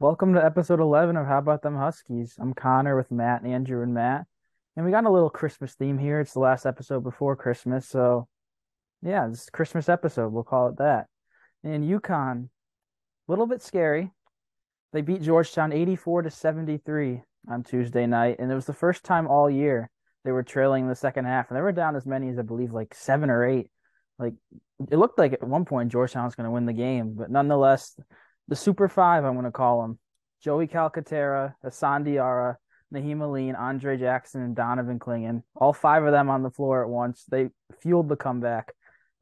Welcome to episode 11 of How About Them Huskies. I'm Connor with Matt and Andrew and Matt. And we got a little Christmas theme here. It's the last episode before Christmas. So, yeah, this Christmas episode. We'll call it that. And UConn, a little bit scary. They beat Georgetown 84 to 73 on Tuesday night. And it was the first time all year they were trailing the second half. And they were down as many as, I believe, like seven or eight. Like, it looked like at one point Georgetown was going to win the game. But nonetheless, the Super Five, I'm going to call them Joey Calcaterra, Hassan Diarra, Nahiem Alleyne, Andre Jackson, and Donovan Clingan. All five of them on the floor at once. They fueled the comeback.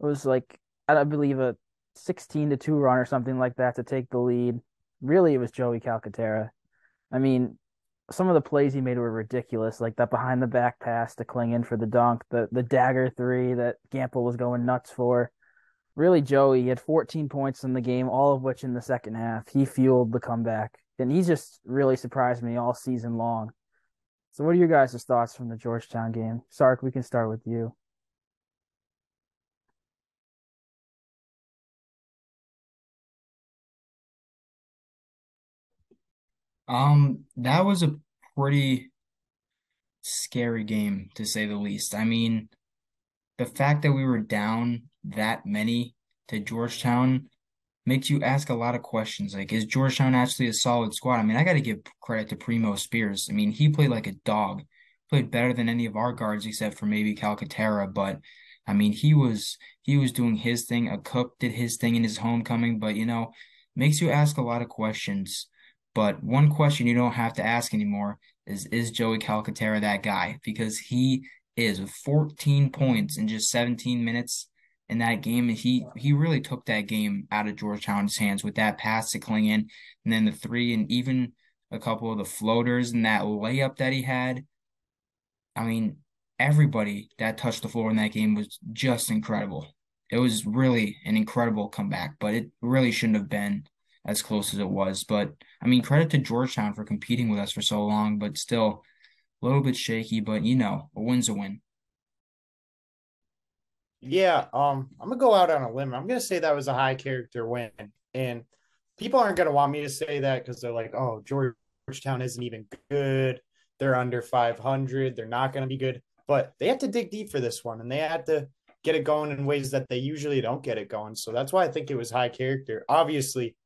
It was like, I believe, a 16 to 2 run or something like that to take the lead. Really, it was Joey Calcaterra. I mean, some of the plays he made were ridiculous, like that behind the back pass to Clingan for the dunk, the the dagger three that Gampel was going nuts for really Joey. He had 14 points in the game, all of which in the second half. He fueled the comeback, and he just really surprised me all season long. So, what are your guys' thoughts from the Georgetown game? Sark, we can start with you. Um, that was a pretty scary game to say the least. I mean, the fact that we were down that many to Georgetown makes you ask a lot of questions. Like, is Georgetown actually a solid squad? I mean, I got to give credit to Primo Spears. I mean, he played like a dog, played better than any of our guards except for maybe Calcaterra. But I mean, he was he was doing his thing. Akok did his thing in his homecoming. But you know, makes you ask a lot of questions. But one question you don't have to ask anymore is is Joey Calcaterra that guy? Because he is with 14 points in just 17 minutes in that game. He he really took that game out of Georgetown's hands with that pass to Clingan and then the three and even a couple of the floaters and that layup that he had. I mean, everybody that touched the floor in that game was just incredible. It was really an incredible comeback, but it really shouldn't have been as close as it was. But I mean, credit to Georgetown for competing with us for so long, but still a little bit shaky, but you know, a win's a win. Yeah, um, I'm gonna go out on a limb. I'm gonna say that was a high character win, and people aren't gonna want me to say that because they're like, "Oh, Georgetown isn't even good. They're under 500. They're not gonna be good." But they had to dig deep for this one, and they had to get it going in ways that they usually don't get it going. So that's why I think it was high character. Obviously,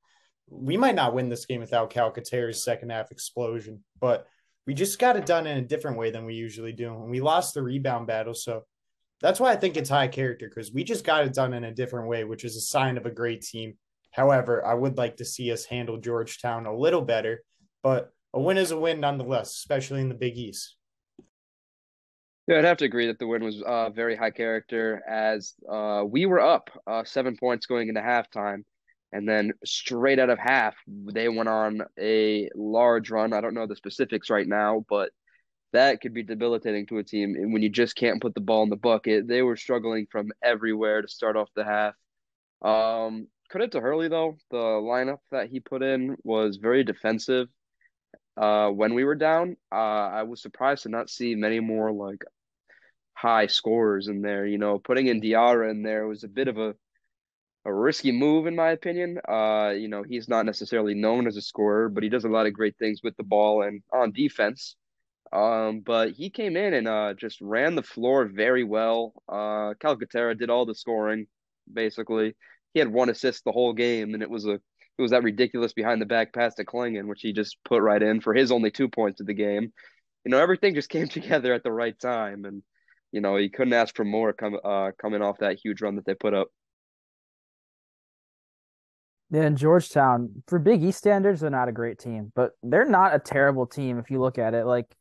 we might not win this game without Calcaterra's second half explosion, but we just got it done in a different way than we usually do. And we lost the rebound battle. So that's why I think it's high character because we just got it done in a different way, which is a sign of a great team. However, I would like to see us handle Georgetown a little better, but a win is a win nonetheless, especially in the Big East. Yeah, I'd have to agree that the win was uh, very high character as uh, we were up uh, seven points going into halftime. And then straight out of half, they went on a large run. I don't know the specifics right now, but that could be debilitating to a team. And when you just can't put the ball in the bucket, they were struggling from everywhere to start off the half. Um, credit to Hurley though, the lineup that he put in was very defensive. Uh, when we were down, uh, I was surprised to not see many more like high scorers in there. You know, putting in Diarra in there was a bit of a a risky move in my opinion. Uh, you know, he's not necessarily known as a scorer, but he does a lot of great things with the ball and on defense. Um, but he came in and uh just ran the floor very well. Uh, Calcaterra did all the scoring basically. He had one assist the whole game, and it was a it was that ridiculous behind the back pass to Clingan, which he just put right in for his only two points of the game. You know, everything just came together at the right time, and you know he couldn't ask for more come uh coming off that huge run that they put up. Yeah, and Georgetown, for Big East standards, they're not a great team, but they're not a terrible team if you look at it. Like,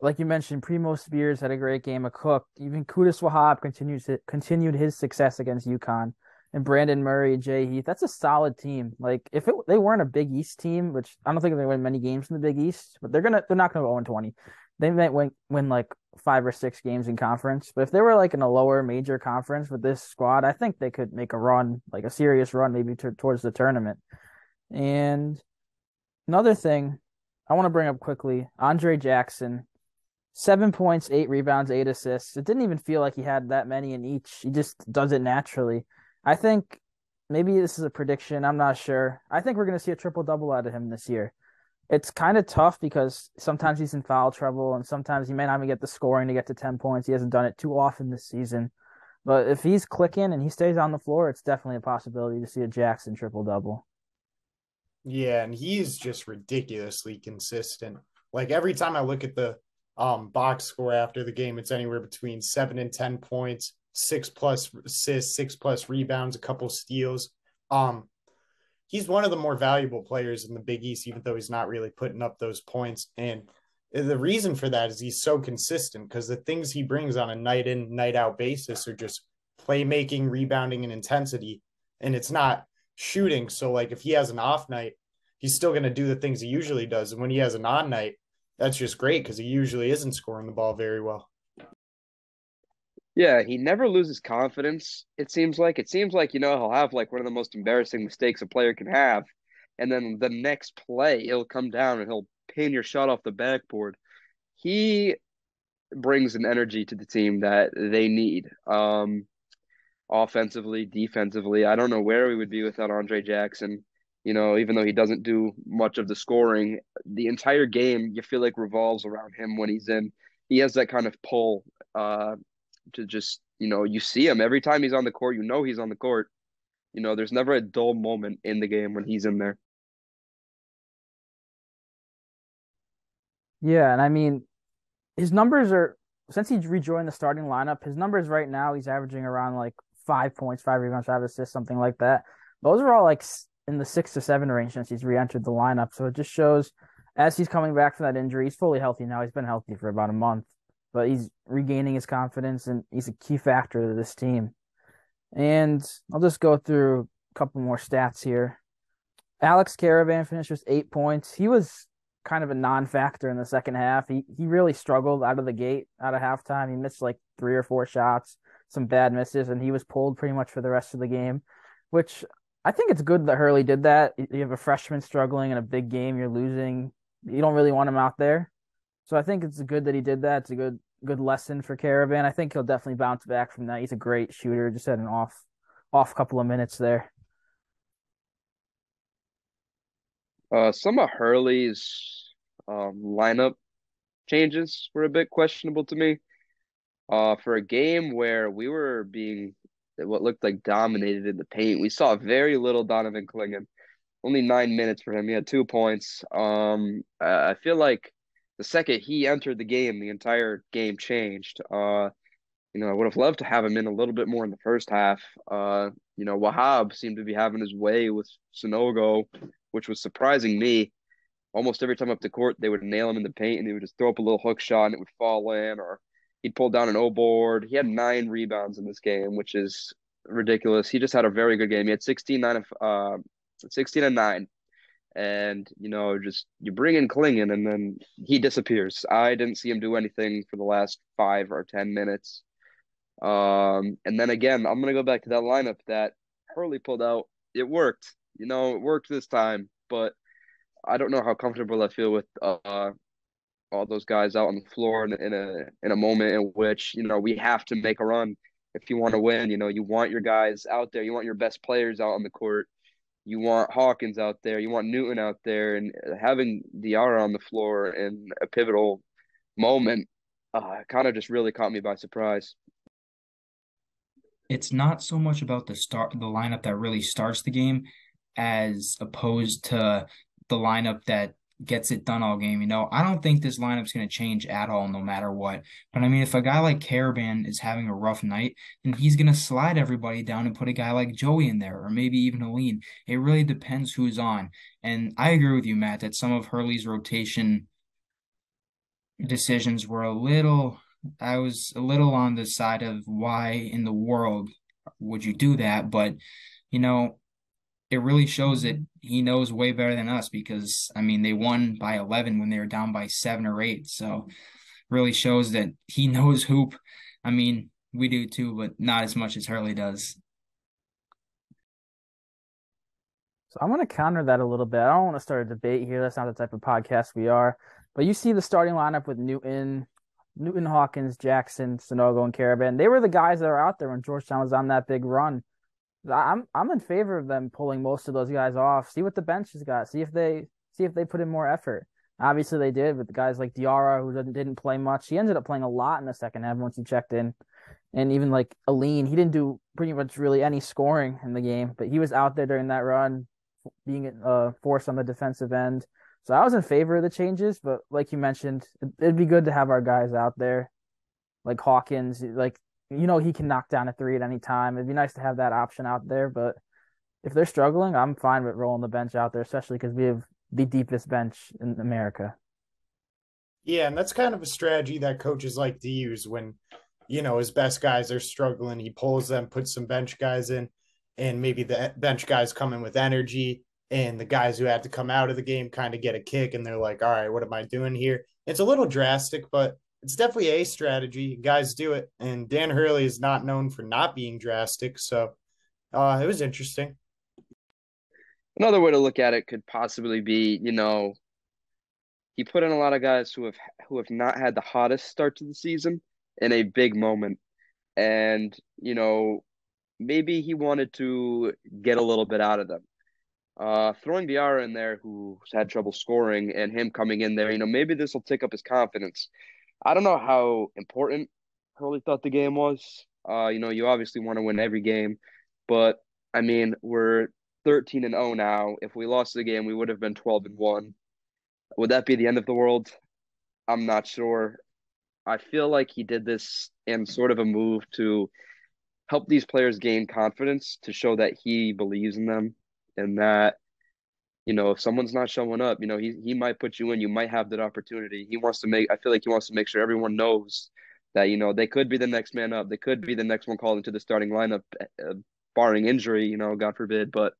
like you mentioned, Primo Spears had a great game. Akok, even Qudus Wahab continues continued his success against UConn, and Brandon Murray, Jay Heath. That's a solid team. Like, if it, they weren't a Big East team, which I don't think they win many games in the Big East, but they're gonna they're not gonna go 0 20 they might win, win like five or six games in conference. But if they were like in a lower major conference with this squad, I think they could make a run, like a serious run, maybe t- towards the tournament. And another thing I want to bring up quickly Andre Jackson, seven points, eight rebounds, eight assists. It didn't even feel like he had that many in each. He just does it naturally. I think maybe this is a prediction. I'm not sure. I think we're going to see a triple double out of him this year. it's kind of tough because sometimes he's in foul trouble and sometimes he may not even get the scoring to get to 10 points. He hasn't done it too often this season. But if he's clicking and he stays on the floor, it's definitely a possibility to see a Jackson triple double. Yeah, and he's just ridiculously consistent. Like every time I look at the um, box score after the game, it's anywhere between seven and 10 points, six plus assists, six plus rebounds, a couple steals. Um, he's one of the more valuable players in the Big East, even though he's not really putting up those points. And the reason for that is he's so consistent because the things he brings on a night in, night out basis are just playmaking, rebounding, and intensity. And it's not shooting. So, like, if he has an off night, he's still going to do the things he usually does. And when he has an on night, that's just great because he usually isn't scoring the ball very well. Yeah, he never loses confidence, it seems like. It seems like, you know, he'll have like one of the most embarrassing mistakes a player can have. And then the next play, he'll come down and he'll pin your shot off the backboard. He brings an energy to the team that they need. Um, offensively, defensively. I don't know where we would be without Andre Jackson. You know, even though he doesn't do much of the scoring, the entire game you feel like revolves around him when he's in. He has that kind of pull uh, to just you know you see him every time he's on the court. You know he's on the court. You know, there's never a dull moment in the game when he's in there. Yeah, and I mean, his numbers are since he rejoined the starting lineup. His numbers right now, he's averaging around like five points, five rebounds, five assists, something like that. Those are all like in the six to seven range since he's re-entered the lineup. So it just shows as he's coming back from that injury, he's fully healthy now. He's been healthy for about a month but he's regaining his confidence and he's a key factor to this team. And I'll just go through a couple more stats here. Alex Karaban finished with eight points. He was kind of a non-factor in the second half. He he really struggled out of the gate, out of halftime. He missed like three or four shots, some bad misses, and he was pulled pretty much for the rest of the game. Which I think it's good that Hurley did that. You have a freshman struggling in a big game, you're losing. You don't really want him out there. So I think it's good that he did that. It's a good good lesson for Karaban. I think he'll definitely bounce back from that. He's a great shooter. Just had an off off couple of minutes there. Uh, some of Hurley's um, lineup changes were a bit questionable to me. Uh, for a game where we were being what looked like dominated in the paint, we saw very little Donovan Clingan. Only nine minutes for him. He had two points. Um, I feel like the second he entered the game, the entire game changed. Uh, you know, I would have loved to have him in a little bit more in the first half. Uh, you know, Wahab seemed to be having his way with Sanogo, which was surprising me. Almost every time up the court, they would nail him in the paint and they would just throw up a little hook shot and it would fall in, or he'd pull down an O board. He had nine rebounds in this game, which is ridiculous. He just had a very good game. He had 16, nine, uh, 16 and 9 and you know just you bring in Clingan and then he disappears. I didn't see him do anything for the last five or ten minutes. Um, and then again, I'm gonna go back to that lineup that Hurley pulled out. It worked, you know, it worked this time, but I don't know how comfortable I feel with uh, all those guys out on the floor in, in a in a moment in which you know we have to make a run if you want to win. You know, you want your guys out there, you want your best players out on the court you want Hawkins out there, you want Newton out there, and having Diarra on the floor in a pivotal moment uh, kind of just really caught me by surprise. It's not so much about the start, the lineup that really starts the game, as opposed to the lineup that gets it done all game. You know, I don't think this lineup's going to change at all, no matter what. But I mean, if a guy like Karaban is having a rough night, then he's going to slide everybody down and put a guy like Joey in there, or maybe even Alleyne. It really depends who's on. And I agree with you, Matt, that some of Hurley's rotation decisions were a little. I was a little on the side of why in the world would you do that, but you know, it really shows that mm-hmm. he knows way better than us because I mean they won by 11 when they were down by 7 or 8 so really shows that he knows hoop. I mean we do too but not as much as Hurley does. So I'm going to counter that a little bit. I don't want to start a debate here. That's not the type of podcast we are. But you see the starting lineup with Newton Newton Hawkins Jackson Sanogo and Karaban they were the guys that were out there when Georgetown was on that big run I'm I'm in favor of them pulling most of those guys off. See what the bench has got. See if they see if they put in more effort. Obviously, they did with the guys like Diarra, who didn't, didn't play much. He ended up playing a lot in the second half once he checked in. And even like Alleyne, he didn't do pretty much really any scoring in the game, but he was out there during that run, being uh, forced on the defensive end. So I was in favor of the changes, but like you mentioned, it'd be good to have our guys out there, like Hawkins. Like you know, he can knock down a three at any time. It'd be nice to have that option out there, but if they're struggling, I'm fine with rolling the bench out there, especially because we have the deepest bench in America. Yeah, and that's kind of a strategy that coaches like to use when, you know, his best guys are struggling. He pulls them, puts some bench guys in, and maybe the bench guys come in with energy, and the guys who had to come out of the game kind of get a kick, and they're like, all right, what am I doing here? It's a little drastic, but it's definitely a strategy. Guys do it, and Dan Hurley is not known for not being drastic, so uh, it was interesting. Another way to look at it could possibly be, you know, he put in a lot of guys who have who have not had the hottest start to the season in a big moment. And, you know, maybe he wanted to get a little bit out of them. Uh, throwing Diarra in there, who's had trouble scoring, and him coming in there, you know, maybe this will take up his confidence. I don't know how important Hurley thought the game was. Uh, you know, you obviously want to win every game, but I mean, we're 13 and 0 now. If we lost the game, we would have been 12 and 1. Would that be the end of the world? I'm not sure. I feel like he did this in sort of a move to help these players gain confidence to show that he believes in them and that you know if someone's not showing up you know he he might put you in you might have that opportunity he wants to make i feel like he wants to make sure everyone knows that you know they could be the next man up they could be the next one called into the starting lineup uh, barring injury you know god forbid but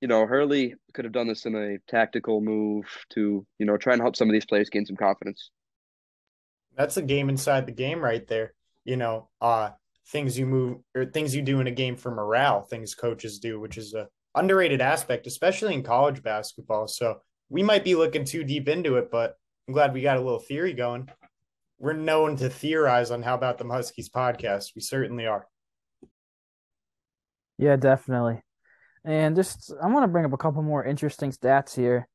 you know, Hurley could have done this in a tactical move to, you know, try and help some of these players gain some confidence. That's a game inside the game right there. You know, uh things you move or things you do in a game for morale, things coaches do, which is a underrated aspect, especially in college basketball. So we might be looking too deep into it, but I'm glad we got a little theory going. We're known to theorize on how about the Huskies podcast. We certainly are. Yeah, definitely. And just, I want to bring up a couple more interesting stats here.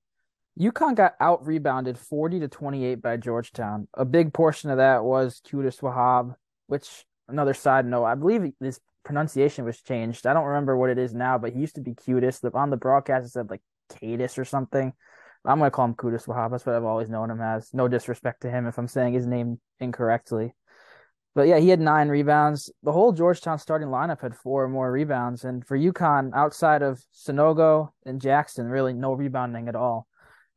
UConn got out rebounded 40 to 28 by Georgetown. A big portion of that was Qudus Wahab, which, another side note, I believe his pronunciation was changed. I don't remember what it is now, but he used to be Qudus. On the broadcast, it said like Cadis or something. I'm going to call him Qudus Wahab. That's what I've always known him as. No disrespect to him if I'm saying his name incorrectly. But yeah, he had nine rebounds. The whole Georgetown starting lineup had four or more rebounds. And for UConn, outside of Sanogo and Jackson, really no rebounding at all.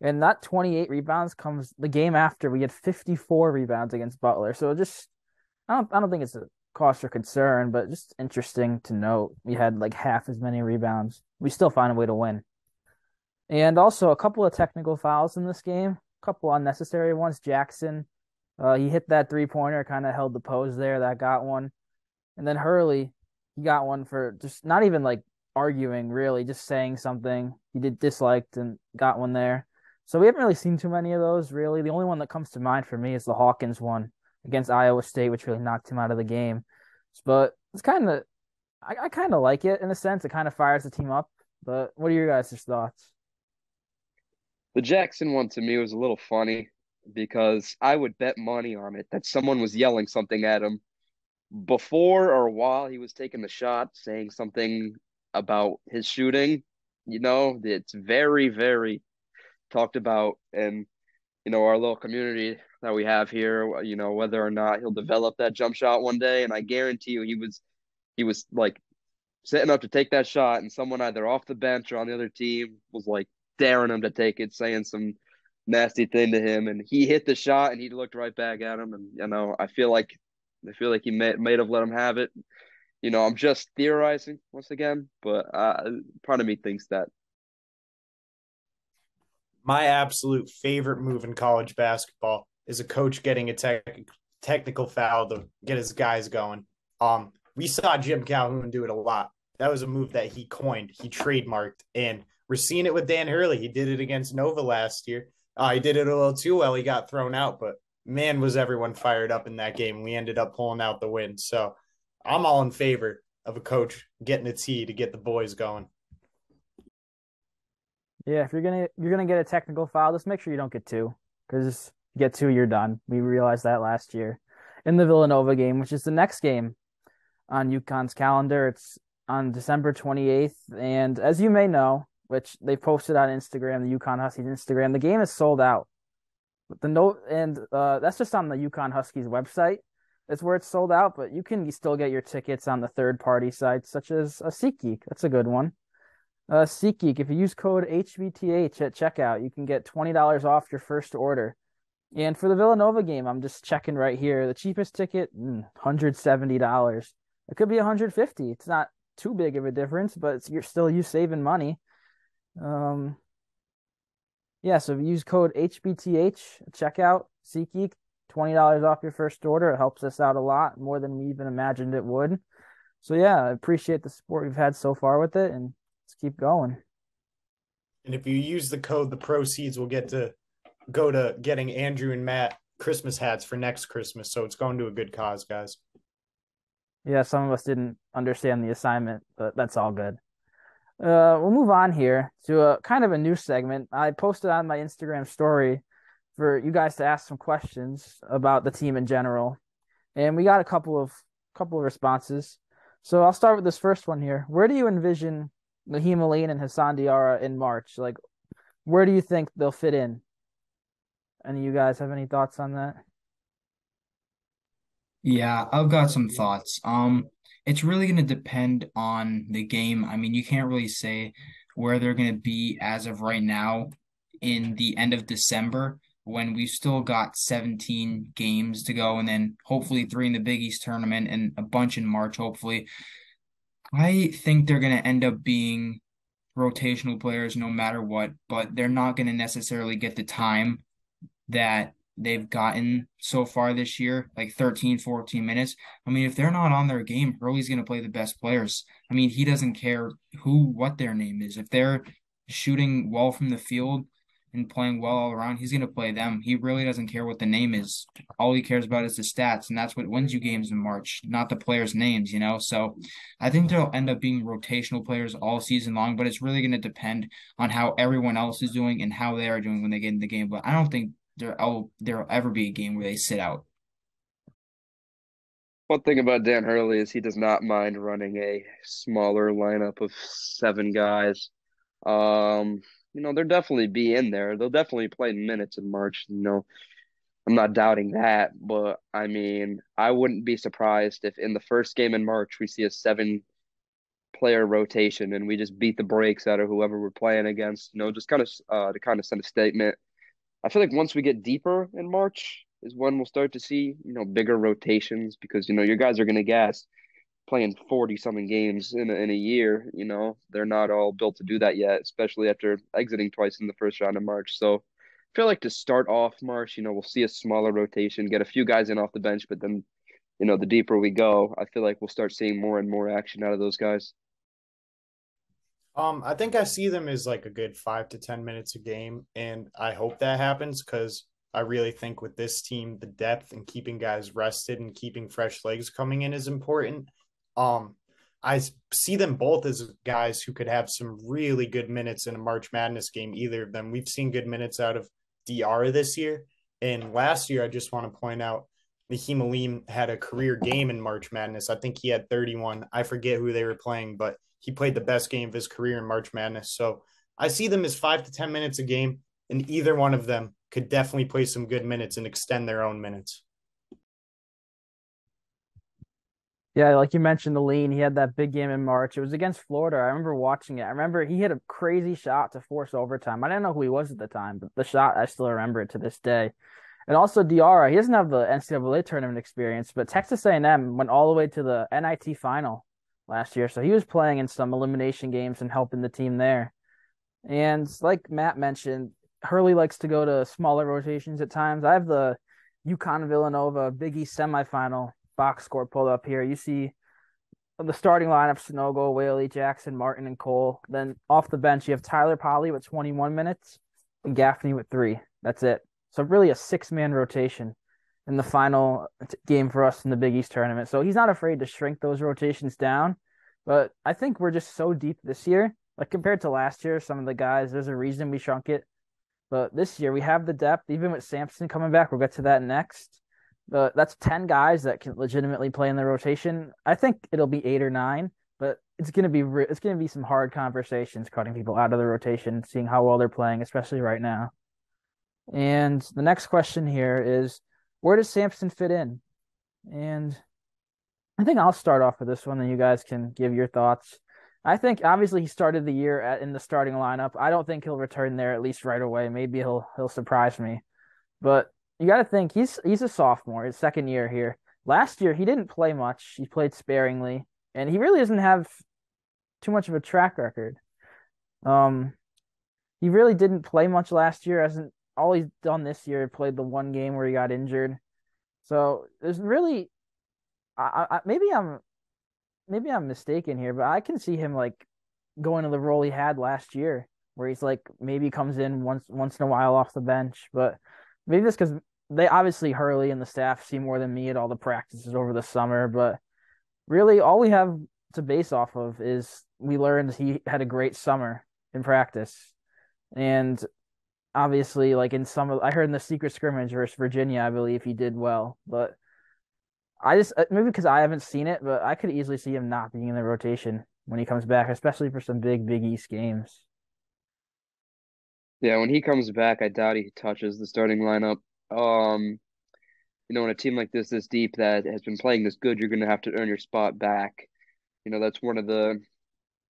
And that 28 rebounds comes the game after we had 54 rebounds against Butler. So just, I don't, I don't think it's a cause for concern, but just interesting to note. We had like half as many rebounds. We still find a way to win. And also a couple of technical fouls in this game, a couple unnecessary ones. Jackson uh, he hit that three pointer, kind of held the pose there. That got one, and then Hurley, he got one for just not even like arguing, really, just saying something he did disliked and got one there. So we haven't really seen too many of those, really. The only one that comes to mind for me is the Hawkins one against Iowa State, which really knocked him out of the game. But it's kind of, I, I kind of like it in a sense. It kind of fires the team up. But what are your guys' thoughts? The Jackson one to me was a little funny because I would bet money on it that someone was yelling something at him before or while he was taking the shot, saying something about his shooting. You know, it's very, very talked about in you know our little community that we have here. You know whether or not he'll develop that jump shot one day, and I guarantee you he was he was like setting up to take that shot, and someone either off the bench or on the other team was like daring him to take it, saying some nasty thing to him, and he hit the shot, and he looked right back at him, and you know, I feel like I feel like he may may have let him have it. You know, I'm just theorizing once again, but uh, part of me thinks that. My absolute favorite move in college basketball is a coach getting a tech, technical foul to get his guys going. Um, we saw Jim Calhoun do it a lot. That was a move that he coined, he trademarked, and we're seeing it with Dan Hurley. He did it against Nova last year. Uh, he did it a little too well. He got thrown out, but man, was everyone fired up in that game. We ended up pulling out the win. So I'm all in favor of a coach getting a tee to get the boys going. Yeah, if you're gonna you're gonna get a technical foul, just make sure you don't get two, because you get two, you're done. We realized that last year in the Villanova game, which is the next game on UConn's calendar. It's on December 28th, and as you may know, which they posted on Instagram, the UConn Huskies Instagram, the game is sold out. But The note and uh, that's just on the UConn Huskies website. That's where it's sold out, but you can still get your tickets on the third party sites such as a SeatGeek. That's a good one. Uh, SeatGeek, if you use code HBTH at checkout, you can get $20 off your first order. And for the Villanova game, I'm just checking right here. The cheapest ticket, mm, $170. It could be 150. It's not too big of a difference, but you're still you saving money. Um, yeah, so if you use code HBTH at checkout, SeatGeek, $20 off your first order. It helps us out a lot, more than we even imagined it would. So yeah, I appreciate the support we've had so far with it and let's keep going. And if you use the code, the proceeds will get to go to getting Andrew and Matt Christmas hats for next Christmas. So it's going to a good cause, guys. Yeah, some of us didn't understand the assignment, but that's all good. Uh, we'll move on here to a kind of a new segment. I posted on my Instagram story for you guys to ask some questions about the team in general, and we got a couple of couple of responses. So I'll start with this first one here. Where do you envision Nahiem Alleyne and Hassan Diarra in March? Like, where do you think they'll fit in? Any of you guys have any thoughts on that? Yeah, I've got some thoughts. Um, it's really going to depend on the game. I mean, you can't really say where they're going to be as of right now in the end of December when we've still got 17 games to go and then hopefully three in the Big East tournament and a bunch in March, hopefully. I think they're going to end up being rotational players no matter what, but they're not going to necessarily get the time that they've gotten so far this year, like 13, 14 minutes. I mean, if they're not on their game, Hurley's going to play the best players. I mean, he doesn't care who, what their name is. If they're shooting well from the field and playing well all around, he's going to play them. He really doesn't care what the name is. All he cares about is the stats, and that's what wins you games in March, not the players' names, you know? So I think they'll end up being rotational players all season long, but it's really going to depend on how everyone else is doing and how they are doing when they get in the game. But I don't think there will there'll ever be a game where they sit out. One thing about Dan Hurley is he does not mind running a smaller lineup of seven guys. Um, you know, they'll definitely be in there. They'll definitely play minutes in March. You know, I'm not doubting that, but I mean, I wouldn't be surprised if in the first game in March we see a seven player rotation and we just beat the brakes out of whoever we're playing against. You know, just kind of uh, to kind of send a statement I feel like once we get deeper in March is when we'll start to see, you know, bigger rotations because, you know, your guys are going to gas playing 40 something games in a, in a year, you know, they're not all built to do that yet, especially after exiting twice in the first round of March. So I feel like to start off March, you know, we'll see a smaller rotation, get a few guys in off the bench, but then, you know, the deeper we go, I feel like we'll start seeing more and more action out of those guys. Um, I think I see them as like a good five to ten minutes a game, and I hope that happens because I really think with this team, the depth and keeping guys rested and keeping fresh legs coming in is important. Um, I see them both as guys who could have some really good minutes in a March Madness game. Either of them, we've seen good minutes out of DR this year, and last year. I just want to point out Nahiem Alleyne had a career game in March Madness. I think he had 31. I forget who they were playing, but he played the best game of his career in March Madness. So I see them as five to 10 minutes a game, and either one of them could definitely play some good minutes and extend their own minutes. Yeah, like you mentioned, Alleyne. He had that big game in March. It was against Florida. I remember watching it. I remember he hit a crazy shot to force overtime. I didn't know who he was at the time, but the shot I still remember it to this day. And also Diarra, he doesn't have the NCAA tournament experience, but Texas A&M went all the way to the NIT final last year. So he was playing in some elimination games and helping the team there. And like Matt mentioned, Hurley likes to go to smaller rotations at times. I have the UConn Villanova Big East semifinal box score pulled up here. You see the starting lineup Sanogo, Whaley, Jackson, Martin, and Cole. Then off the bench, you have Tyler Polley with 21 minutes and Gaffney with three. That's it. So really a six man rotation in the final game for us in the Big East tournament. So he's not afraid to shrink those rotations down. But I think we're just so deep this year like compared to last year, some of the guys, there's a reason we shrunk it. But this year we have the depth, even with Samson coming back. We'll get to that next. But that's 10 guys that can legitimately play in the rotation. I think it'll be eight or nine, but it's going to be it's going to be some hard conversations cutting people out of the rotation, seeing how well they're playing, especially right now. And the next question here is where does Samson fit in? And I think I'll start off with this one, and you guys can give your thoughts. I think obviously he started the year at, in the starting lineup. I don't think he'll return there at least right away. Maybe he'll he'll surprise me, but you got to think he's he's a sophomore, his second year here. Last year he didn't play much. He played sparingly, and he really doesn't have too much of a track record. Um, he really didn't play much last year. Hasn't all he's done this year played the one game where he got injured. So there's really, I, I maybe I'm, maybe I'm mistaken here, but I can see him like going to the role he had last year, where he's like maybe comes in once once in a while off the bench. But maybe that's because they obviously Hurley and the staff see more than me at all the practices over the summer. But really, all we have to base off of is we learned he had a great summer in practice, and obviously, like in some of, I heard in the secret scrimmage versus Virginia, I believe he did well, but I just uh, maybe because I haven't seen it, but I could easily see him not being in the rotation when he comes back, especially for some big Big East games. Yeah, when he comes back, I doubt he touches the starting lineup. Um, you know, in a team like this, this deep that has been playing this good, you're going to have to earn your spot back. You know, that's one of the,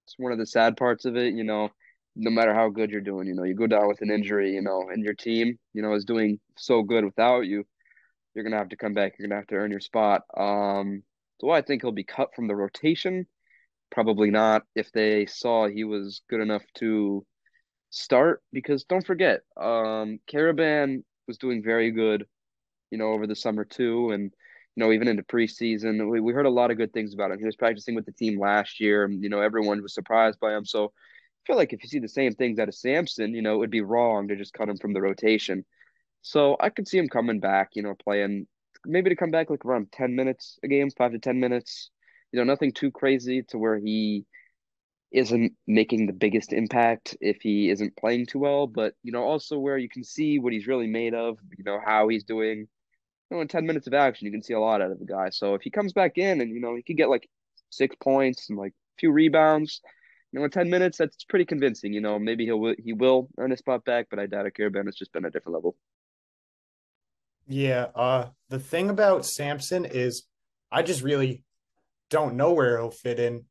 it's one of the sad parts of it. You know, no matter how good you're doing, you know, you go down with an injury, you know, and your team, you know, is doing so good without you, you're gonna have to come back. You're gonna have to earn your spot. Um, so I think he'll be cut from the rotation. Probably not if they saw he was good enough to start. Because don't forget, um, Karaban was doing very good, you know, over the summer too, and you know, even into preseason, we, we heard a lot of good things about him. He was practicing with the team last year, and you know, everyone was surprised by him. So I feel like if you see the same things out of Samson, you know, it would be wrong to just cut him from the rotation. So I could see him coming back, you know, playing maybe to come back like around 10 minutes a game, five to 10 minutes. You know, nothing too crazy to where he isn't making the biggest impact if he isn't playing too well, but, you know, also where you can see what he's really made of, you know, how he's doing. You know, in 10 minutes of action, you can see a lot out of the guy. So if he comes back in and, you know, he could get like six points and like a few rebounds, you know, in 10 minutes, that's pretty convincing. You know, maybe he'll he will earn a spot back, but I doubt it. Karaban has just been a different level. Yeah. Uh, the thing about Samson is I just really don't know where he'll fit in.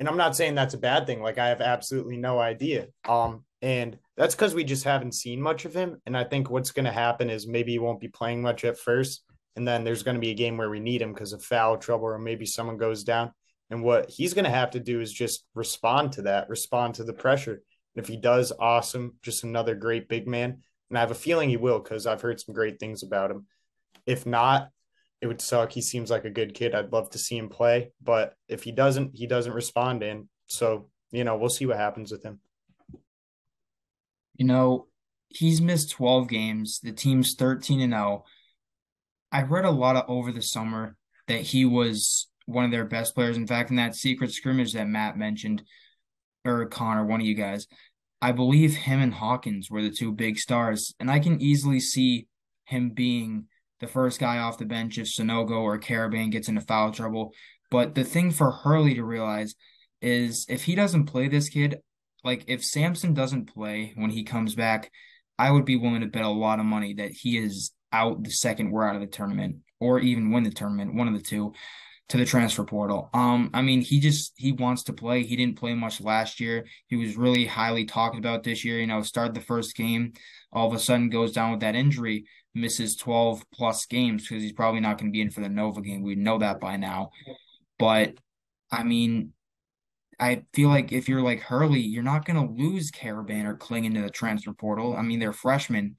And I'm not saying that's a bad thing. Like I have absolutely no idea. Um, and that's because we just haven't seen much of him. And I think what's going to happen is maybe he won't be playing much at first. And then there's going to be a game where we need him because of foul trouble or maybe someone goes down. And what he's going to have to do is just respond to that, respond to the pressure. And if he does, awesome. Just another great big man. And I have a feeling he will because I've heard some great things about him. If not, it would suck. He seems like a good kid. I'd love to see him play. But if he doesn't, he doesn't respond in. So, you know, we'll see what happens with him. You know, he's missed 12 games. The team's 13 and 0. I read a lot of over the summer that he was one of their best players. In fact, in that secret scrimmage that Matt mentioned, or Connor, one of you guys, I believe him and Hawkins were the two big stars. And I can easily see him being the first guy off the bench if Sanogo or Karaban gets into foul trouble. But the thing for Hurley to realize is if he doesn't play this kid, like if Samson doesn't play when he comes back, I would be willing to bet a lot of money that he is out the second we're out of the tournament or even win the tournament, one of the two to the transfer portal. Um, I mean, he just he wants to play. He didn't play much last year. He was really highly talked about this year. You know, started the first game, all of a sudden goes down with that injury, misses twelve plus games because he's probably not going to be in for the Nova game. We know that by now. But I mean, I feel like if you're like Hurley, you're not going to lose Karaban or Clingan to the transfer portal. I mean, they're freshmen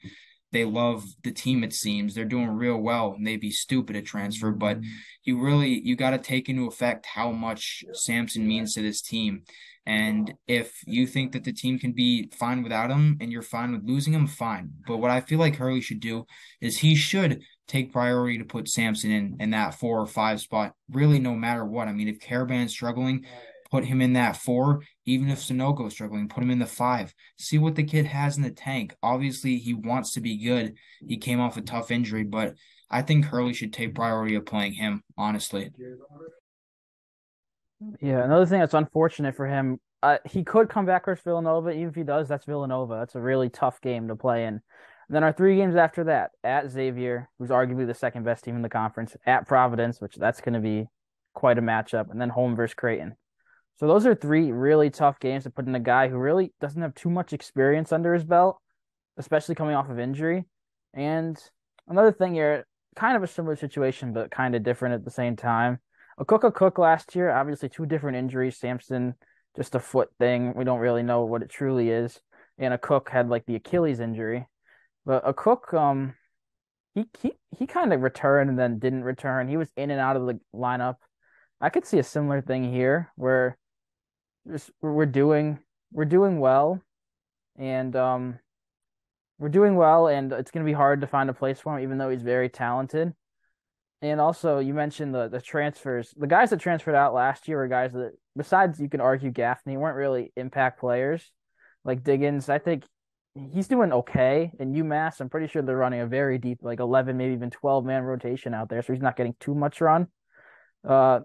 they love the team it seems. They're doing real well and they'd be stupid to transfer mm-hmm. but you really you got to take into effect how much samson means to this team. And if you think that the team can be fine without him and you're fine with losing him fine. But what i feel like hurley should do is he should take priority to put samson in in that four or five spot really no matter what. I mean if karaban's struggling put him in that four. Even if Sanogo is struggling, put him in the five. See what the kid has in the tank. Obviously, he wants to be good. He came off a tough injury, but I think Hurley should take priority of playing him, honestly. Yeah, another thing that's unfortunate for him, uh, he could come back versus Villanova. Even if he does, that's Villanova. That's a really tough game to play in. Then our three games after that at Xavier, who's arguably the second best team in the conference, at Providence, which that's going to be quite a matchup, and then home versus Creighton. So those are three really tough games to put in a guy who really doesn't have too much experience under his belt, especially coming off of injury. And another thing here, kind of a similar situation, but kind of different at the same time. Akok Cook last year, obviously two different injuries. Samson, just a foot thing. We don't really know what it truly is. And Akok had like the Achilles injury. But Akok, um, he he he kind of returned and then didn't return. He was in and out of the lineup. I could see a similar thing here where just we're doing we're doing well, and um, we're doing well, and it's gonna be hard to find a place for him, even though he's very talented. And also, you mentioned the the transfers. The guys that transferred out last year were guys that, besides you can argue Gaffney, weren't really impact players. Like Diggins, I think he's doing okay. In UMass, I'm pretty sure they're running a very deep, like 11, maybe even 12 man rotation out there, so he's not getting too much run. Uh,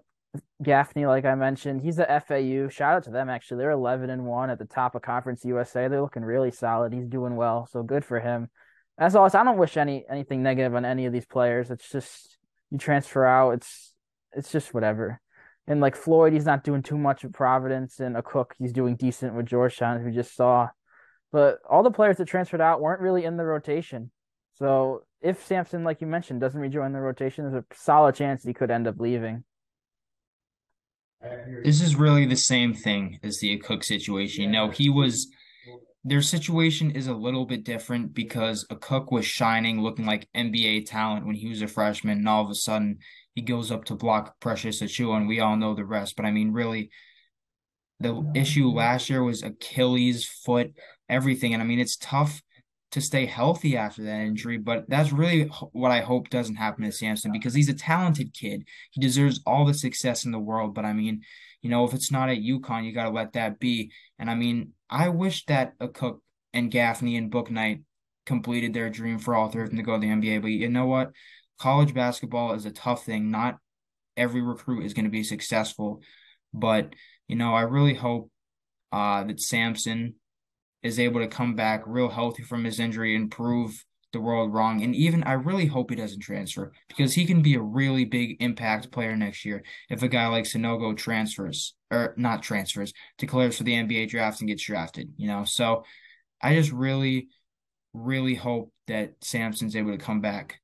Gaffney, like I mentioned, he's the FAU. Shout out to them actually. They're 11 and 1 at the top of Conference USA. They're looking really solid. He's doing well, so good for him. As always, I don't wish any anything negative on any of these players. It's just you transfer out, it's it's just whatever. And like Floyd, he's not doing too much at Providence, and Akok, he's doing decent with Georgetown, we just saw. But all the players that transferred out weren't really in the rotation. So if Samson, like you mentioned, doesn't rejoin the rotation, there's a solid chance he could end up leaving. This is really the same thing as the Akok situation. Know, he was their situation is a little bit different because Akok was shining, looking like NBA talent when he was a freshman, and all of a sudden he goes up to block Precious Achiuwa, and we all know the rest. But I mean, really, the issue last year was Achilles, foot, everything, and I mean, it's tough to stay healthy after that injury. But that's really what I hope doesn't happen to Samson because he's a talented kid. He deserves all the success in the world. But I mean, you know, if it's not at UConn, you got to let that be. And I mean, I wish that Akok and Gaffney and Bouknight completed their dream for all three of them to go to the NBA. But you know what? College basketball is a tough thing. Not every recruit is going to be successful. But, you know, I really hope uh, that Samson is able to come back real healthy from his injury and prove the world wrong. And even I really hope he doesn't transfer because he can be a really big impact player next year if a guy like Sanogo transfers or not transfers, declares for the NBA draft and gets drafted, you know. So I just really, really hope that Samson's able to come back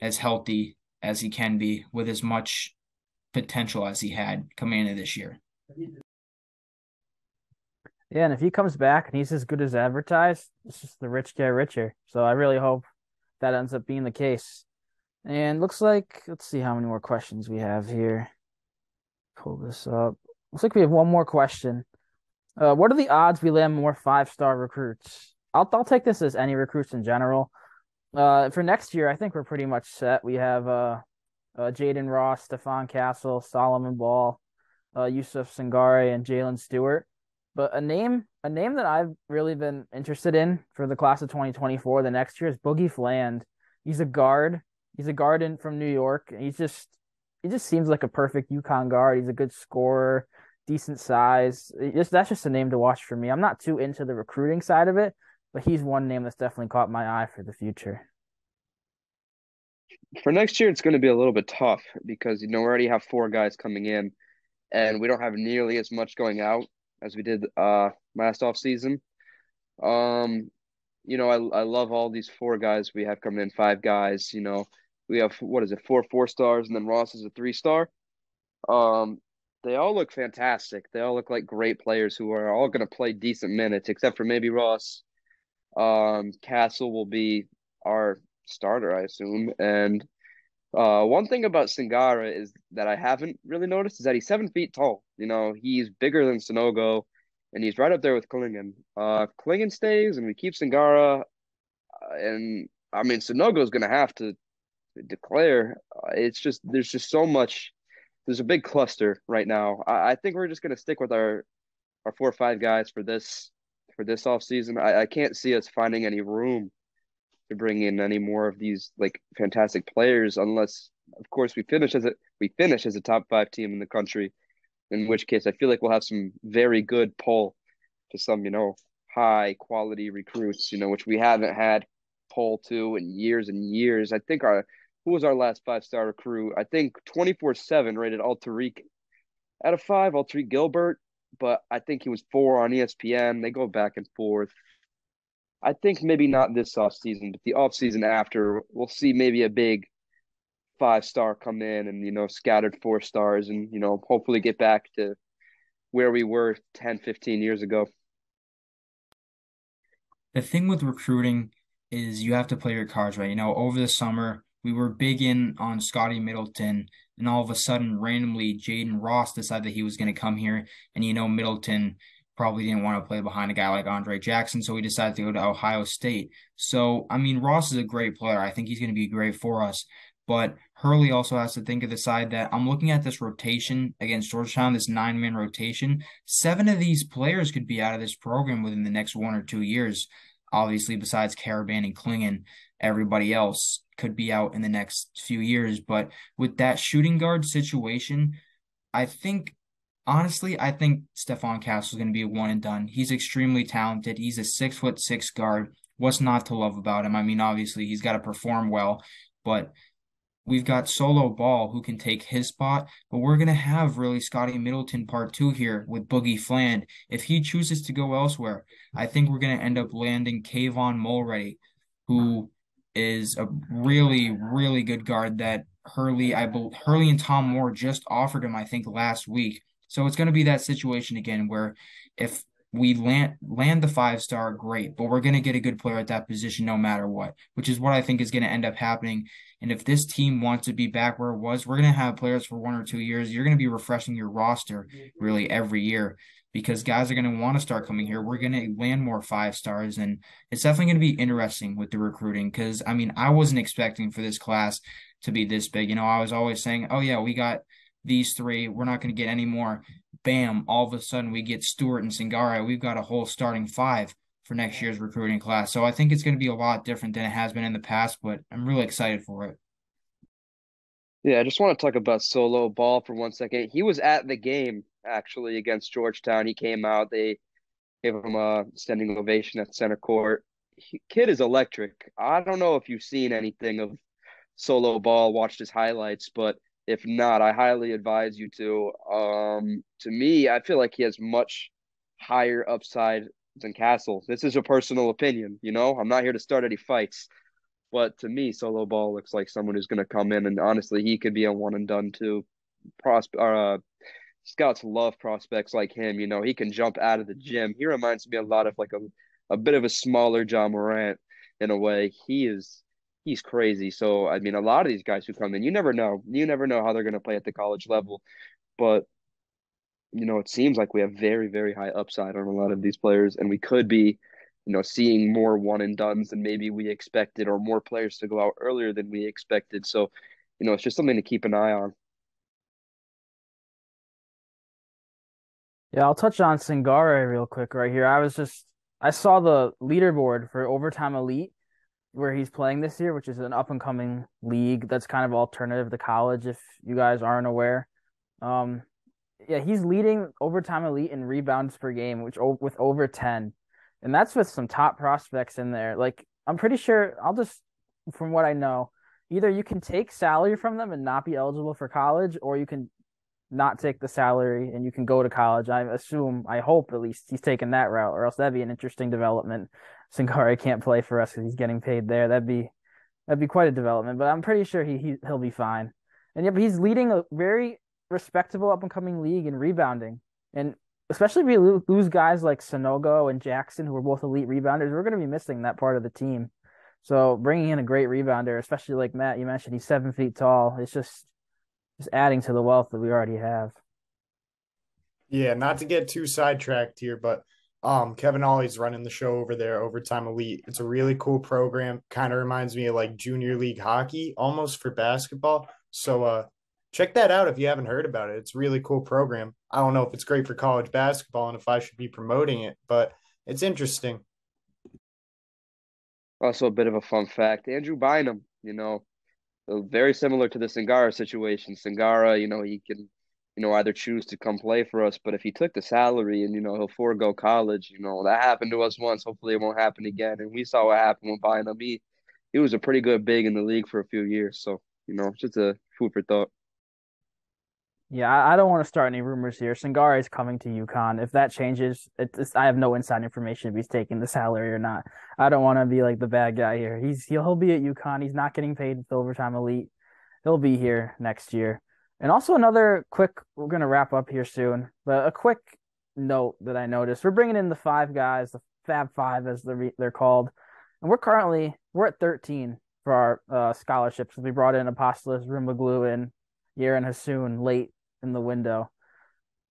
as healthy as he can be with as much potential as he had coming into this year. Yeah, and if he comes back and he's as good as advertised, it's just the rich get richer. So I really hope that ends up being the case. And looks like let's see how many more questions we have here. Pull this up. Looks like we have one more question. Uh, what are the odds we land more five star recruits? I'll I'll take this as any recruits in general. Uh, for next year, I think we're pretty much set. We have uh, uh Jayden Ross, Stephon Castle, Solomon Ball, uh, Youssouf Singare, and Jaylin Stewart. But a name a name that I've really been interested in for the class of 2024 the next year is Boogie Fland. He's a guard. He's a guard in, from New York. He's just he just seems like a perfect UConn guard. He's a good scorer, decent size. Just that's just a name to watch for me. I'm not too into the recruiting side of it, but he's one name that's definitely caught my eye for the future. For next year, it's going to be a little bit tough because you know we already have four guys coming in, and we don't have nearly as much going out as we did uh last off season. Um, you know, I I love all these four guys we have coming in, five guys. You know, we have what is it, four four stars, and then Ross is a three star. Um, they all look fantastic. They all look like great players who are all going to play decent minutes, except for maybe Ross. Um, Castle will be our starter, I assume, and uh, one thing about Singare is that I haven't really noticed is that he's seven feet tall. You know, he's bigger than Sanogo, and he's right up there with Clingan. Uh, Clingan stays, and we keep Singare, uh, and I mean Sanogo is going to have to declare. Uh, it's just there's just so much there's a big cluster right now. I, I think we're just gonna stick with our our four or five guys for this for this off season. I, I can't see us finding any room to bring in any more of these like fantastic players unless of course we finish as a we finish as a top five team in the country, in which case I feel like we'll have some very good pull to some, you know, high quality recruits, you know, which we haven't had pull to in years and years. I think our who was our last five star recruit? I think twenty four seven rated Alterique out of five, Alterique Gilbert, but I think he was four on ESPN. They go back and forth. I think maybe not this off season, but the off season after, we'll see maybe a big five star come in and you know scattered four stars and you know hopefully get back to where we were 10 15 years ago the thing with recruiting is you have to play your cards right you know over the summer we were big in on Scotty Middleton and all of a sudden randomly Jayden Ross decided that he was going to come here and you know Middleton probably didn't want to play behind a guy like Andre Jackson, so he decided to go to Ohio State. So, I mean, Ross is a great player. I think he's going to be great for us. But Hurley also has to think of the side that I'm looking at this rotation against Georgetown, this nine man rotation. Seven of these players could be out of this program within the next one or two years. Obviously, besides Karaban and Clingan, everybody else could be out in the next few years. But with that shooting guard situation, I think honestly, I think Stephon Castle is going to be a one and done. He's extremely talented. He's a six foot six guard. What's not to love about him? I mean, obviously, he's got to perform well, but We've got Solo Ball who can take his spot, but we're going to have really Scotty Middleton part two here with Boogie Fland. If he chooses to go elsewhere, I think we're going to end up landing Kayvon Mulready, who is a really, really good guard that Hurley, I believe Hurley and Tom Moore just offered him, I think, last week. So it's going to be that situation again where if we land land the five star, great, but we're going to get a good player at that position no matter what, which is what I think is going to end up happening and if this team wants to be back where it was, we're going to have players for one or two years. You're going to be refreshing your roster really every year because guys are going to want to start coming here. We're going to land more five stars. And it's definitely going to be interesting with the recruiting because, I mean, I wasn't expecting for this class to be this big. You know, I was always saying, oh, yeah, we got these three. We're not going to get any more. Bam, all of a sudden we get Stewart and Singare. We've got a whole starting five for next year's recruiting class. So I think it's going to be a lot different than it has been in the past, but I'm really excited for it. Yeah, I just want to talk about Solo Ball for one second. He was at the game actually against Georgetown. He came out. They gave him a standing ovation at center court. He, kid is electric. I don't know if you've seen anything of Solo Ball, watched his highlights, but if not, I highly advise you to. Um, to me, I feel like he has much higher upside than Castle. This is a personal opinion, you know. I'm not here to start any fights, but to me, Solo Ball looks like someone who's going to come in, and honestly, he could be a one and done too. Prosp- uh, scouts love prospects like him. You know, he can jump out of the gym. He reminds me a lot of like a a bit of a smaller Ja Morant in a way. He is he's crazy. So I mean, a lot of these guys who come in, you never know. You never know how they're going to play at the college level, but you know, it seems like we have very, very high upside on a lot of these players, and we could be, you know, seeing more one and duns than maybe we expected, or more players to go out earlier than we expected. So, you know, it's just something to keep an eye on. Yeah, I'll touch on Singare real quick right here. I was just I saw the leaderboard for Overtime Elite where he's playing this year, which is an up and coming league that's kind of alternative to college if you guys aren't aware. Um, yeah, he's leading overtime elite in rebounds per game, which with over 10. And that's with some top prospects in there. Like I'm pretty sure I'll just from what I know, either you can take salary from them and not be eligible for college or you can not take the salary and you can go to college. I assume, I hope at least he's taking that route, or else that'd be an interesting development. Singare can't play for us because he's getting paid there. That'd be that'd be quite a development. But I'm pretty sure he, he he'll be fine. And yeah, but he's leading a very respectable up and coming league in rebounding. And especially if we lose guys like Sanogo and Jackson, who are both elite rebounders, we're going to be missing that part of the team. So bringing in a great rebounder, especially like Matt, you mentioned he's seven feet tall. It's just just adding to the wealth that we already have. Yeah, not to get too sidetracked here, but um, Kevin Ollie's running the show over there, Overtime Elite. It's a really cool program. Kind of reminds me of like junior league hockey, almost for basketball. So uh, check that out if you haven't heard about it. It's a really cool program. I don't know if it's great for college basketball and if I should be promoting it, but it's interesting. Also, a bit of a fun fact: Andrew Bynum, you know, very similar to the Singare situation. Singare, you know, he can, you know, either choose to come play for us, but if he took the salary and you know he'll forego college, you know, that happened to us once. Hopefully, it won't happen again. And we saw what happened with Bynum. He he was a pretty good big in the league for a few years. So you know, just a food for thought. Yeah, I, don't want to start any rumors here. Singare is coming to UConn. If that changes, it's, I have no inside information if he's taking the salary or not. I don't want to be like the bad guy here. He's he'll, he'll be at UConn. He's not getting paid with overtime elite. He'll be here next year. And also another quick. We're gonna wrap up here soon, but a quick note that I noticed: we're bringing in the five guys, the Fab Five as they're they're called, and we're currently we're at 13 for our uh, scholarships. We brought in Apostolos Roumoglou and Yarin Hasson late in the window.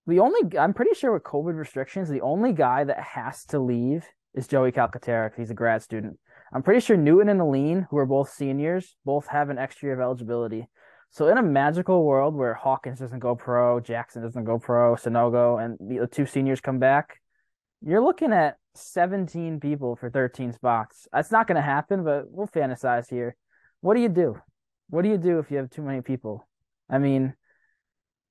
The only I'm pretty sure with COVID restrictions, the only guy that has to leave is Joey Calcaterra. He's a grad student. I'm pretty sure Newton and Alleyne, who are both seniors, both have an extra year of eligibility. So in a magical world where Hawkins doesn't go pro, Jackson doesn't go pro, Sanogo, and the two seniors come back, you're looking at 17 people for 13 spots. That's not going to happen, but we'll fantasize here. What do you do? What do you do if you have too many people? I mean,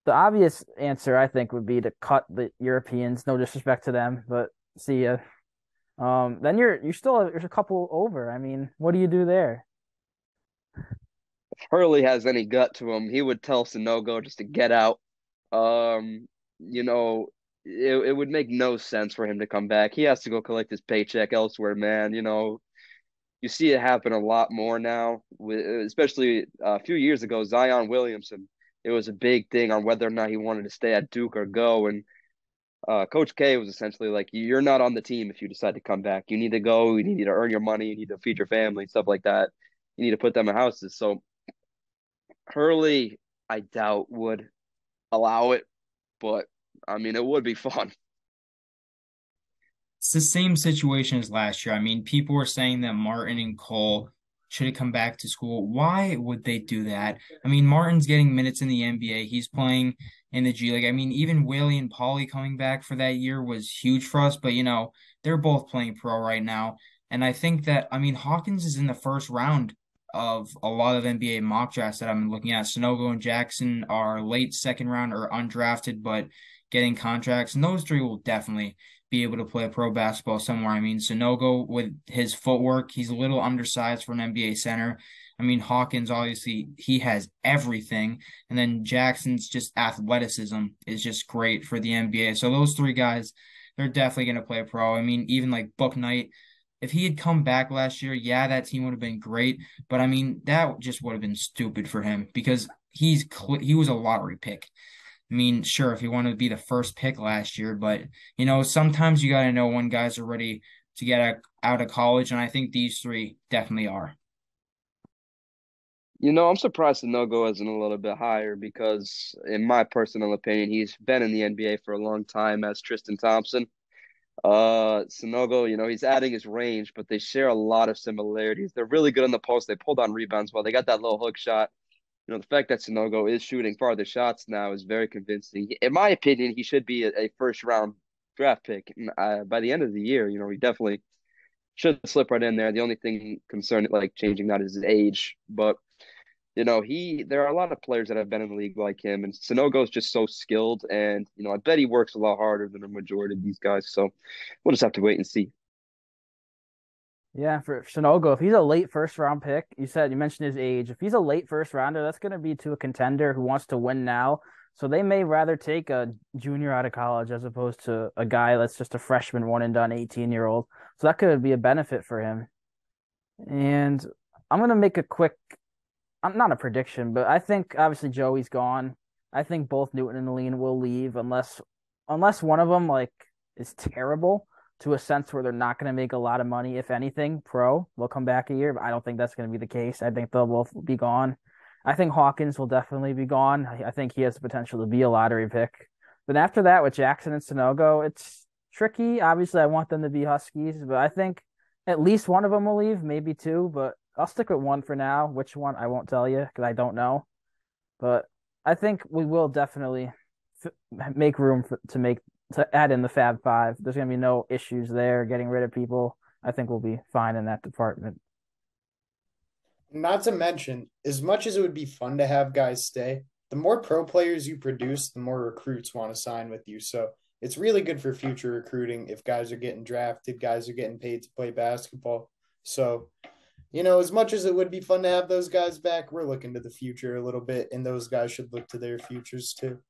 the obvious answer I think would be to cut the Europeans. No disrespect to them, but see ya. Um, then you're you're still there's a couple over. I mean, what do you do there? Hurley has any gut to him, he would tell Sanogo just to get out. Um, you know, it it would make no sense for him to come back. He has to go collect his paycheck elsewhere, man. You know, you see it happen a lot more now, especially a few years ago, Zion Williamson it was a big thing on whether or not he wanted to stay at Duke or go. And uh, Coach K was essentially like, "You're not on the team if you decide to come back. You need to go. You need to earn your money. You need to feed your family, stuff like that. You need to put them in houses." So Hurley, I doubt would allow it, but I mean, it would be fun. It's the same situation as last year. I mean, people were saying that Martin and Cole should have come back to school. Why would they do that? I mean, Martin's getting minutes in the NBA. He's playing in the G League. I mean, even Whaley and Polley coming back for that year was huge for us, but you know, they're both playing pro right now. And I think that I mean Hawkins is in the first round of a lot of NBA mock drafts that I'm looking at. Sanogo and Jackson are late second round or undrafted, but getting contracts. And those three will definitely be able to play pro basketball somewhere. I mean, Sanogo with his footwork, he's a little undersized for an NBA center. I mean, Hawkins obviously he has everything, and then Jackson's just athleticism is just great for the NBA. So those three guys, they're definitely going to play pro. I mean, even like Bouknight, if he had come back last year, yeah, that team would have been great. But I mean, that just would have been stupid for him because he's he was a lottery pick. I mean, sure, if he wanted to be the first pick last year, but you know, sometimes you got to know when guys are ready to get out of college, and I think these three definitely are. You know, I'm surprised Sanogo isn't a little bit higher because, in my personal opinion, he's been in the NBA for a long time as Tristan Thompson. Uh, Sanogo, you know, he's adding his range, but they share a lot of similarities. They're really good on the post. They pulled on rebounds well. They got that little hook shot you know, the fact that Sanogo is shooting farther shots now is very convincing. In my opinion, he should be a, a first round draft pick uh, by the end of the year. You know, he definitely should slip right in there. The only thing concerned, like changing that, is his age. But you know, he there are a lot of players that have been in the league like him, and Sanogo is just so skilled, and you know, I bet he works a lot harder than the majority of these guys. So we'll just have to wait and see. Yeah, for Sanogo, if he's a late first round pick, you said you mentioned his age. If he's a late first rounder, that's going to be to a contender who wants to win now. So they may rather take a junior out of college as opposed to a guy that's just a freshman, one and done, 18 year old. So that could be a benefit for him. And I'm going to make a quick, I'm not a prediction, but I think obviously Joey's gone. I think both Newton and Alleyne will leave unless, unless one of them like is terrible to a sense where they're not going to make a lot of money, if anything. Pro will come back a year, but I don't think that's going to be the case. I think they'll both be gone. I think Hawkins will definitely be gone. I think he has the potential to be a lottery pick. But after that, with Jackson and Sanogo, it's tricky. Obviously, I want them to be Huskies, but I think at least one of them will leave, maybe two. But I'll stick with one for now. Which one I won't tell you because I don't know. But I think we will definitely f- make room for, to make to add in the Fab Five. There's gonna be no issues there getting rid of people. I think we'll be fine in that department. Not to mention, as much as it would be fun to have guys stay, the more pro players you produce, the more recruits want to sign with you. So it's really good for future recruiting if guys are getting drafted, guys are getting paid to play basketball. So, you know, as much as it would be fun to have those guys back, we're looking to the future a little bit, and those guys should look to their futures too.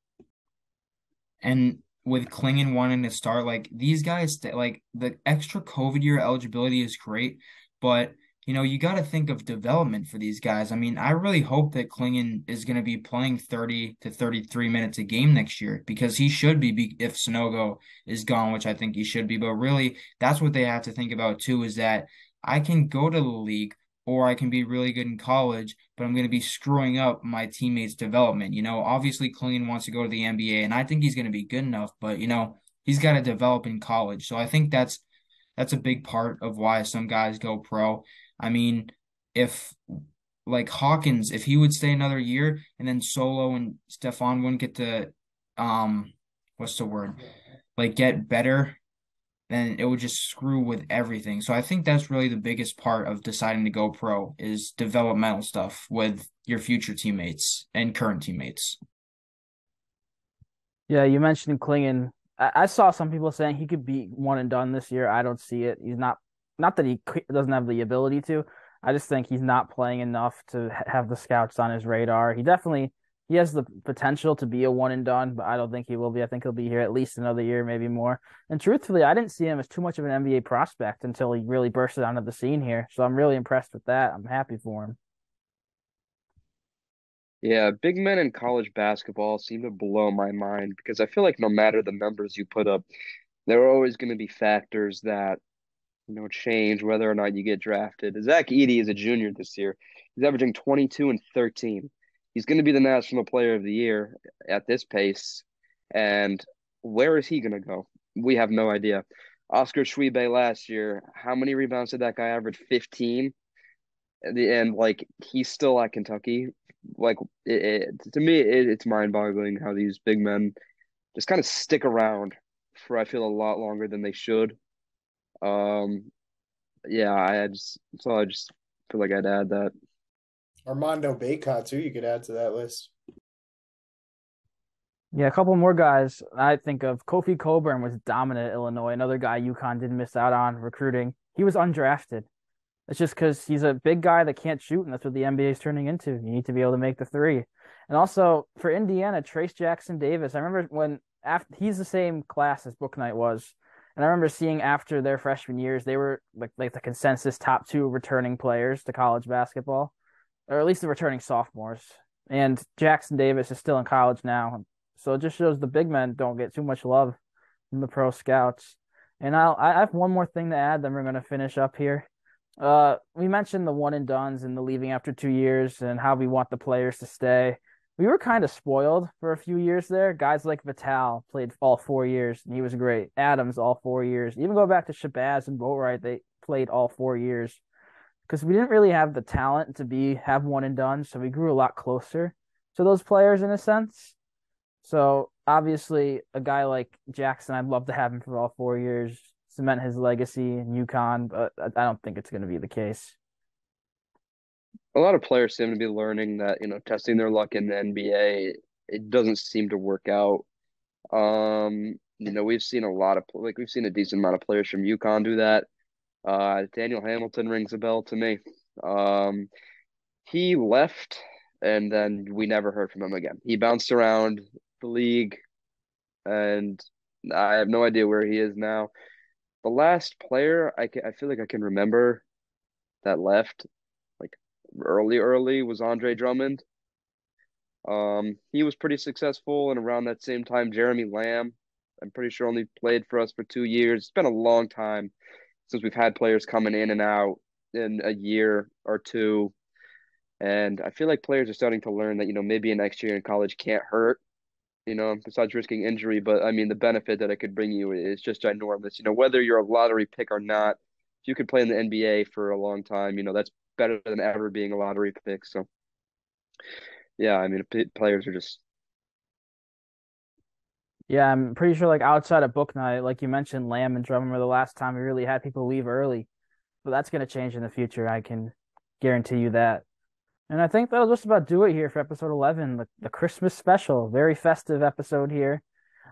And with Clingan wanting to start, like these guys, like the extra COVID year eligibility is great, but you know, you got to think of development for these guys. I mean, I really hope that Clingan is going to be playing 30 to 33 minutes a game next year because he should be if Sanogo is gone, which I think he should be. But really, that's what they have to think about too is that I can go to the league or I can be really good in college, but I'm going to be screwing up my teammates' development. You know, obviously, Clingan wants to go to the NBA, and I think he's going to be good enough, but, you know, he's got to develop in college. So I think that's that's a big part of why some guys go pro. I mean, if like Hawkins, if he would stay another year and then Solo and Stephon wouldn't get to um what's the word? Like get better, then it would just screw with everything. So I think that's really the biggest part of deciding to go pro is developmental stuff with your future teammates and current teammates. Yeah, you mentioned Clingan. I, I saw some people saying he could be one and done this year. I don't see it. He's not not that he doesn't have the ability to. I just think he's not playing enough to have the scouts on his radar. He definitely he has the potential to be a one and done, but I don't think he will be. I think he'll be here at least another year, maybe more. And truthfully, I didn't see him as too much of an NBA prospect until he really bursted onto the scene here. So I'm really impressed with that. I'm happy for him. Yeah, big men in college basketball seem to blow my mind because I feel like no matter the numbers you put up, there are always going to be factors that you know, change whether or not you get drafted. Zach Edey is a junior this year. He's averaging 22 and 13. He's going to be the National Player of the Year at this pace. And where is he going to go? We have no idea. Oscar Tshiebwe last year, how many rebounds did that guy average? 15. And, and like, he's still at Kentucky. Like, it, it, to me, it, it's mind boggling how these big men just kind of stick around for, I feel, a lot longer than they should um, yeah, I just so I just feel like I'd add that. Armando Bacot too. You could add to that list. Yeah, a couple more guys I think of. Kofi Cockburn was dominant at Illinois. Another guy UConn didn't miss out on recruiting. He was undrafted. It's just because he's a big guy that can't shoot, and that's what the NBA is turning into. You need to be able to make the three. And also for Indiana, Trayce Jackson Davis. I remember when after he's the same class as Bouknight was. And I remember seeing after their freshman years, they were like like the consensus top two returning players to college basketball, or at least the returning sophomores. And Jackson Davis is still in college now, so it just shows the big men don't get too much love from the pro scouts. And I'll I have one more thing to add. Then we're gonna finish up here. Uh, we mentioned the one and duns and the leaving after two years and how we want the players to stay we were kind of spoiled for a few years there. Guys like Vital played all four years, and he was great. Adams all four years. Even go back to Shabazz and Boatright, they played all four years because we didn't really have the talent to be have one and done. So we grew a lot closer to those players in a sense. So obviously, a guy like Jackson, I'd love to have him for all four years, cement his legacy in UConn, but I don't think it's going to be the case a lot of players seem to be learning that you know testing their luck in the NBA it doesn't seem to work out. Um, you know, we've seen a lot of like we've seen a decent amount of players from UConn do that. Uh, Daniel Hamilton rings a bell to me. Um, he left, and then we never heard from him again. He bounced around the league, and I have no idea where he is now. The last player I can, I feel like I can remember that left like early, early was Andre Drummond. Um, he was pretty successful, and around that same time, Jeremy Lamb. I'm pretty sure only played for us for two years. It's been a long time since we've had players coming in and out in a year or two. And I feel like players are starting to learn that, you know, maybe an next year in college can't hurt, you know, besides risking injury. But I mean, the benefit that it could bring you is just ginormous. You know, whether you're a lottery pick or not, if you could play in the NBA for a long time, you know, that's better than ever being a lottery pick. So, yeah, I mean, players are just Yeah, I'm pretty sure like outside of Bouknight, like you mentioned, Lamb and Drummond were the last time we really had people leave early. But that's gonna change in the future. I can guarantee you that. And I think that'll just about do it here for episode 11, the, the Christmas special. Very festive episode here.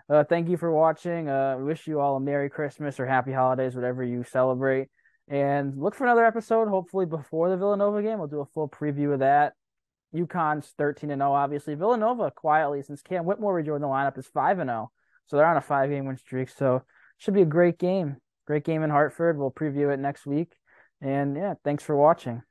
Uh, thank you for watching. Uh, wish you all a Merry Christmas or Happy Holidays, whatever you celebrate. And look for another episode, hopefully before the Villanova game. We'll do a full preview of that. UConn's 13 and 0, obviously. Villanova, quietly, since Cam Whitmore rejoined the lineup, is 5 and 0. So they're on a five game win streak. So should be a great game. Great game in Hartford. We'll preview it next week. And yeah, thanks for watching.